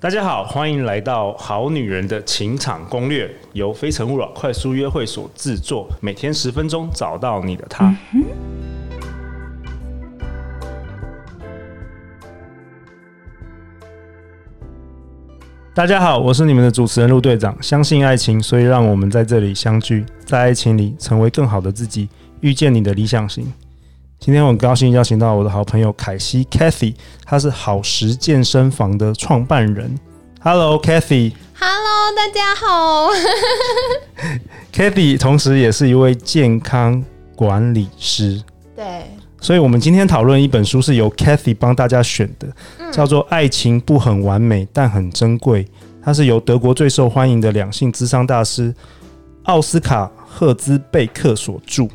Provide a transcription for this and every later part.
大家好，欢迎来到《好女人的情场攻略》，由非诚勿扰快速约会所制作，每天十分钟，找到你的他。大家好，我是你们的主持人陆队长。相信爱情，所以让我们在这里相聚，在爱情里成为更好的自己，遇见你的理想型。今天我很高兴邀请到我的好朋友凯西 Cathy，她是好时健身房的创办人。Hello，Cathy。Hello，大家好。Cathy 同时也是一位健康管理师。对。所以，我们今天讨论一本书是由 Cathy 帮大家选的，叫做《爱情不很完美，但很珍贵》。它是由德国最受欢迎的两性智商大师奥斯卡赫兹贝克所著。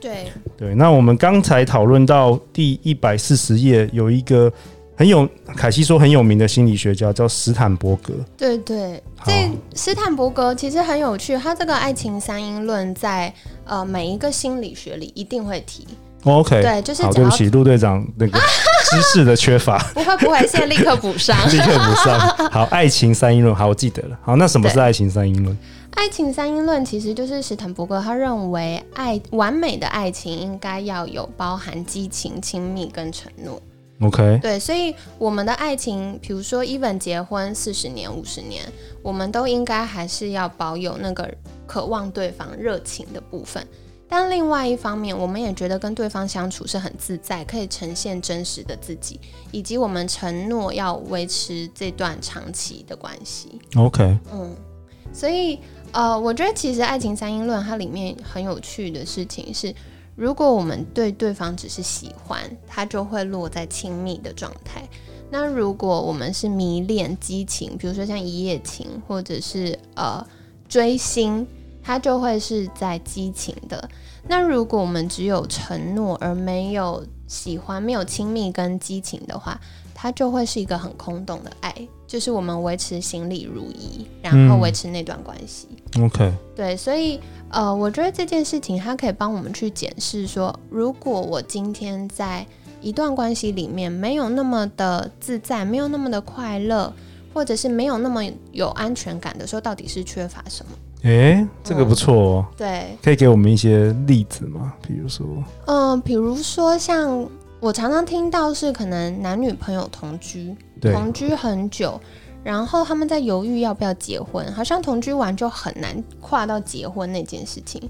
对对，那我们刚才讨论到第一百四十页，有一个很有凯西说很有名的心理学家叫斯坦伯格。对对，这斯坦伯格其实很有趣，他这个爱情三因论在呃每一个心理学里一定会提。OK，对，就是好，对不起，陆队长那个 知识的缺乏，不会不会，现在立刻补上，立刻补上。好，爱情三因论，好，我记得了。好，那什么是爱情三因论？爱情三因论其实就是史坦伯格他认为爱完美的爱情应该要有包含激情、亲密跟承诺。OK，对，所以我们的爱情，比如说 even 结婚四十年、五十年，我们都应该还是要保有那个渴望对方热情的部分。但另外一方面，我们也觉得跟对方相处是很自在，可以呈现真实的自己，以及我们承诺要维持这段长期的关系。OK，嗯，所以。呃，我觉得其实爱情三因论它里面很有趣的事情是，如果我们对对方只是喜欢，它就会落在亲密的状态；那如果我们是迷恋、激情，比如说像一夜情或者是呃追星，它就会是在激情的。那如果我们只有承诺而没有喜欢、没有亲密跟激情的话，它就会是一个很空洞的爱，就是我们维持行礼如仪，然后维持那段关系。嗯、OK，对，所以呃，我觉得这件事情它可以帮我们去检视说，如果我今天在一段关系里面没有那么的自在，没有那么的快乐，或者是没有那么有安全感的时候，到底是缺乏什么？诶、欸，这个不错哦、嗯。对，可以给我们一些例子吗？比如说，嗯、呃，比如说像。我常常听到是可能男女朋友同居，同居很久，然后他们在犹豫要不要结婚，好像同居完就很难跨到结婚那件事情。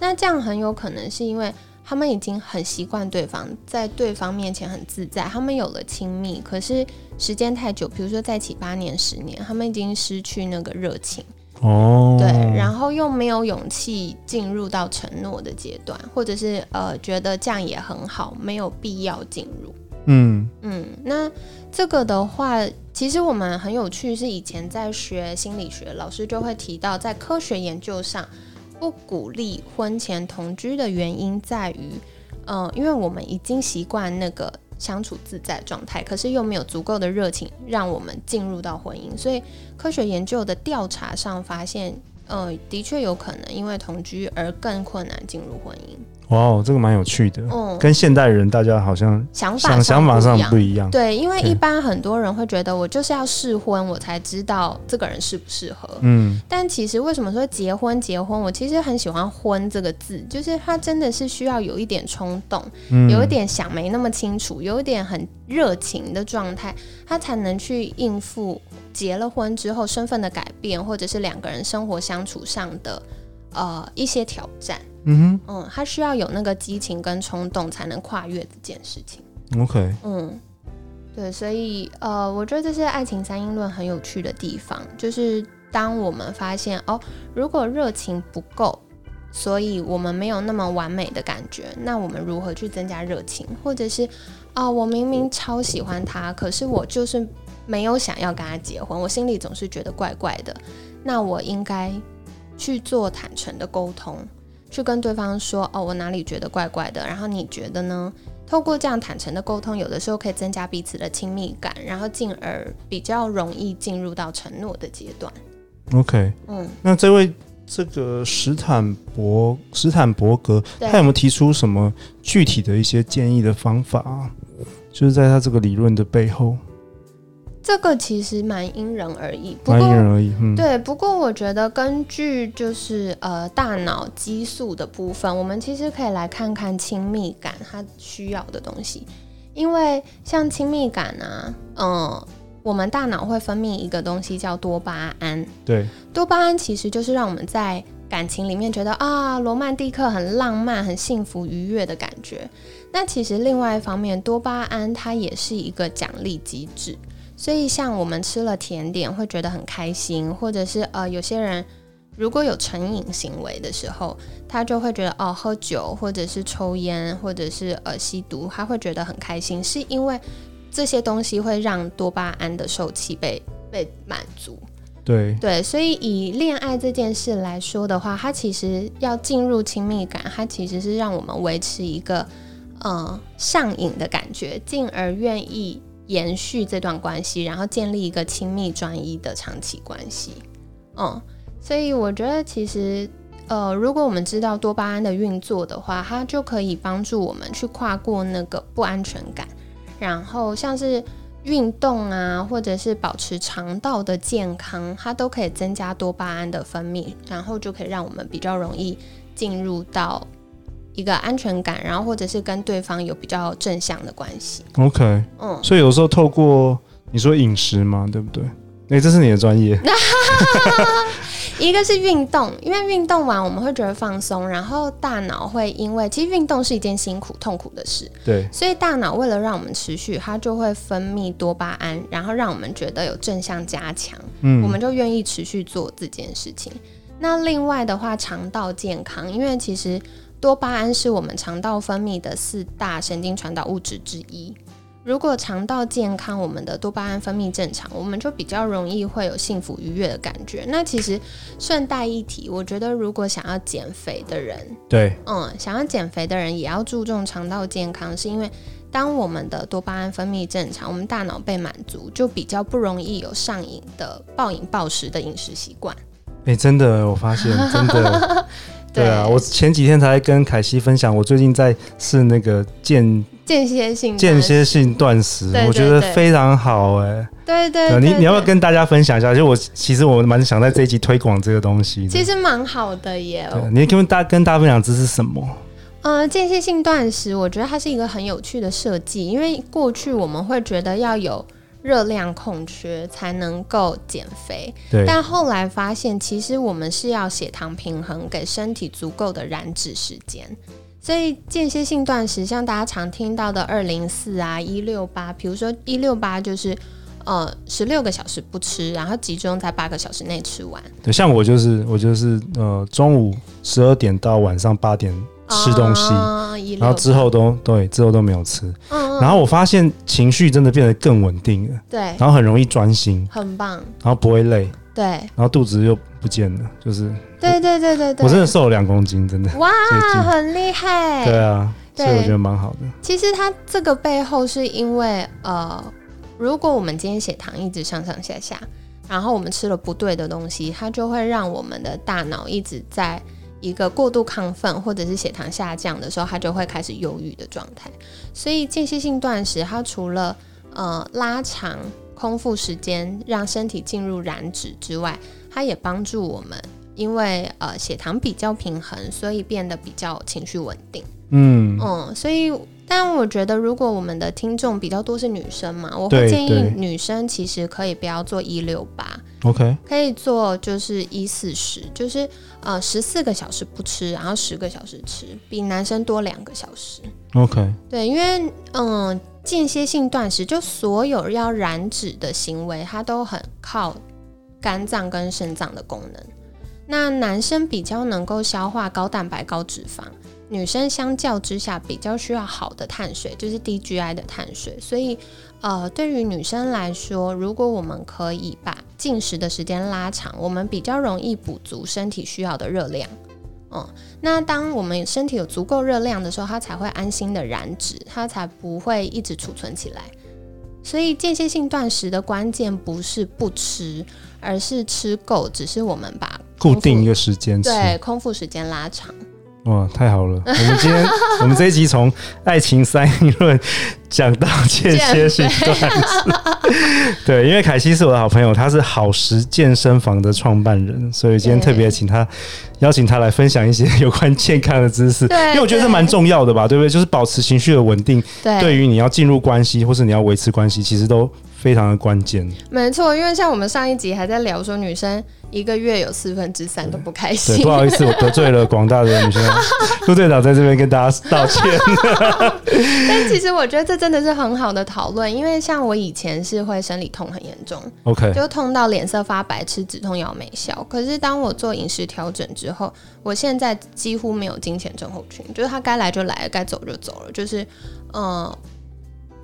那这样很有可能是因为他们已经很习惯对方，在对方面前很自在，他们有了亲密，可是时间太久，比如说在一起八年、十年，他们已经失去那个热情。哦，对，然后又没有勇气进入到承诺的阶段，或者是呃觉得这样也很好，没有必要进入。嗯嗯，那这个的话，其实我们很有趣，是以前在学心理学，老师就会提到，在科学研究上不鼓励婚前同居的原因在于，嗯、呃，因为我们已经习惯那个。相处自在状态，可是又没有足够的热情让我们进入到婚姻，所以科学研究的调查上发现，呃，的确有可能因为同居而更困难进入婚姻。哇哦，这个蛮有趣的，嗯，跟现代人大家好像想法想法上不一样。对，因为一般很多人会觉得我就是要试婚，我才知道这个人适不适合。嗯，但其实为什么说结婚结婚，我其实很喜欢“婚”这个字，就是它真的是需要有一点冲动，嗯，有一点想没那么清楚，有一点很热情的状态，他才能去应付结了婚之后身份的改变，或者是两个人生活相处上的呃一些挑战。嗯哼，嗯，他需要有那个激情跟冲动才能跨越这件事情。OK，嗯，对，所以呃，我觉得这是爱情三因论很有趣的地方，就是当我们发现哦，如果热情不够，所以我们没有那么完美的感觉，那我们如何去增加热情？或者是哦，我明明超喜欢他，可是我就是没有想要跟他结婚，我心里总是觉得怪怪的，那我应该去做坦诚的沟通。去跟对方说哦，我哪里觉得怪怪的，然后你觉得呢？透过这样坦诚的沟通，有的时候可以增加彼此的亲密感，然后进而比较容易进入到承诺的阶段。OK，嗯，那这位这个史坦伯史坦伯格，他有没有提出什么具体的一些建议的方法啊？就是在他这个理论的背后。这个其实蛮因人而异，不过因人而异，嗯，对。不过我觉得根据就是呃大脑激素的部分，我们其实可以来看看亲密感它需要的东西，因为像亲密感啊，嗯、呃，我们大脑会分泌一个东西叫多巴胺，对，多巴胺其实就是让我们在感情里面觉得啊罗曼蒂克很浪漫、很幸福、愉悦的感觉。那其实另外一方面，多巴胺它也是一个奖励机制。所以，像我们吃了甜点会觉得很开心，或者是呃，有些人如果有成瘾行为的时候，他就会觉得哦，喝酒或者是抽烟或者是呃吸毒，他会觉得很开心，是因为这些东西会让多巴胺的受气被被满足。对对，所以以恋爱这件事来说的话，它其实要进入亲密感，它其实是让我们维持一个呃上瘾的感觉，进而愿意。延续这段关系，然后建立一个亲密专一的长期关系。嗯，所以我觉得其实，呃，如果我们知道多巴胺的运作的话，它就可以帮助我们去跨过那个不安全感。然后像是运动啊，或者是保持肠道的健康，它都可以增加多巴胺的分泌，然后就可以让我们比较容易进入到。一个安全感，然后或者是跟对方有比较正向的关系。OK，嗯，所以有时候透过你说饮食嘛，对不对？哎、欸，这是你的专业。一个是运动，因为运动完我们会觉得放松，然后大脑会因为其实运动是一件辛苦痛苦的事，对，所以大脑为了让我们持续，它就会分泌多巴胺，然后让我们觉得有正向加强，嗯，我们就愿意持续做这件事情。那另外的话，肠道健康，因为其实。多巴胺是我们肠道分泌的四大神经传导物质之一。如果肠道健康，我们的多巴胺分泌正常，我们就比较容易会有幸福愉悦的感觉。那其实顺带一提，我觉得如果想要减肥的人，对，嗯，想要减肥的人也要注重肠道健康，是因为当我们的多巴胺分泌正常，我们大脑被满足，就比较不容易有上瘾的暴饮暴食的饮食习惯。哎、欸，真的，我发现真的。对啊，我前几天才跟凯西分享，我最近在试那个间间歇性间歇性断食，我觉得非常好哎、欸。对对，你你要不要跟大家分享一下？就我其实我蛮想在这一集推广这个东西。其实蛮好的耶。你跟大跟大家分享这是什么？呃，间歇性断食，我觉得它是一个很有趣的设计，因为过去我们会觉得要有。热量空缺才能够减肥，对。但后来发现，其实我们是要血糖平衡，给身体足够的燃脂时间。所以间歇性断食，像大家常听到的二零四啊、一六八，比如说一六八就是呃十六个小时不吃，然后集中在八个小时内吃完。对，像我就是我就是呃中午十二点到晚上八点。吃东西，哦、然后之后都对，之后都没有吃。嗯，然后我发现情绪真的变得更稳定了。对，然后很容易专心，很棒。然后不会累。对，然后肚子又不见了，就是。对对对对对。我真的瘦了两公斤，真的。哇，很厉害。对啊，所以我觉得蛮好的。其实它这个背后是因为呃，如果我们今天血糖一直上上下下，然后我们吃了不对的东西，它就会让我们的大脑一直在。一个过度亢奋或者是血糖下降的时候，他就会开始忧郁的状态。所以间歇性断食，它除了呃拉长空腹时间，让身体进入燃脂之外，它也帮助我们，因为呃血糖比较平衡，所以变得比较情绪稳定。嗯嗯，所以但我觉得，如果我们的听众比较多是女生嘛，我会建议女生其实可以不要做一六八。OK，可以做就是一四十，就是呃十四个小时不吃，然后十个小时吃，比男生多两个小时。OK，对，因为嗯间歇性断食，就所有要燃脂的行为，它都很靠肝脏跟肾脏的功能。那男生比较能够消化高蛋白、高脂肪。女生相较之下比较需要好的碳水，就是低 GI 的碳水，所以呃，对于女生来说，如果我们可以把进食的时间拉长，我们比较容易补足身体需要的热量。嗯，那当我们身体有足够热量的时候，它才会安心的燃脂，它才不会一直储存起来。所以间歇性断食的关键不是不吃，而是吃够，只是我们把固定一个时间，对，空腹时间拉长。哇，太好了！我们今天 我们这一集从爱情三因论讲到间歇性断食，对，因为凯西是我的好朋友，他是好时健身房的创办人，所以今天特别请他邀请他来分享一些有关健康的知识，对，因为我觉得这蛮重要的吧，对不对？就是保持情绪的稳定，对，对于你要进入关系或是你要维持关系，其实都非常的关键。没错，因为像我们上一集还在聊说女生。一个月有四分之三都不开心。对，不好意思，我得罪了广大的女生。陆队长在这边跟大家道歉。但其实我觉得这真的是很好的讨论，因为像我以前是会生理痛很严重，OK，就痛到脸色发白，吃止痛药没效。可是当我做饮食调整之后，我现在几乎没有金钱症候群，就是他该来就来了，该走就走了。就是呃，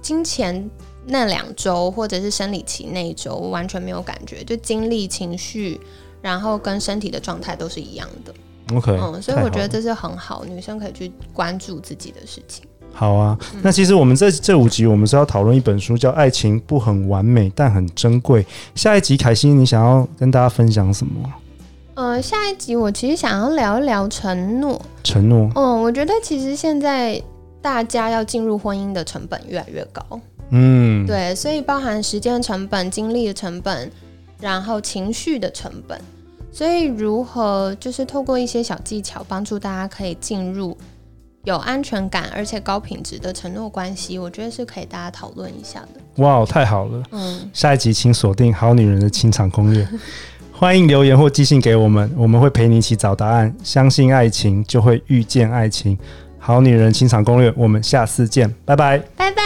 经前。那两周或者是生理期那一周，我完全没有感觉，就精力、情绪，然后跟身体的状态都是一样的。OK，嗯，所以我觉得这是很好，女生可以去关注自己的事情。好啊，嗯、那其实我们这这五集我们是要讨论一本书，叫《爱情不很完美，但很珍贵》。下一集凯西，你想要跟大家分享什么？呃，下一集我其实想要聊一聊承诺。承诺。嗯，我觉得其实现在大家要进入婚姻的成本越来越高。嗯，对，所以包含时间成本、精力的成本，然后情绪的成本，所以如何就是透过一些小技巧，帮助大家可以进入有安全感而且高品质的承诺关系，我觉得是可以大家讨论一下的。哇，太好了！嗯，下一集请锁定《好女人的情场攻略》，欢迎留言或寄信给我们，我们会陪你一起找答案。相信爱情，就会遇见爱情。好女人情场攻略，我们下次见，拜拜，拜拜。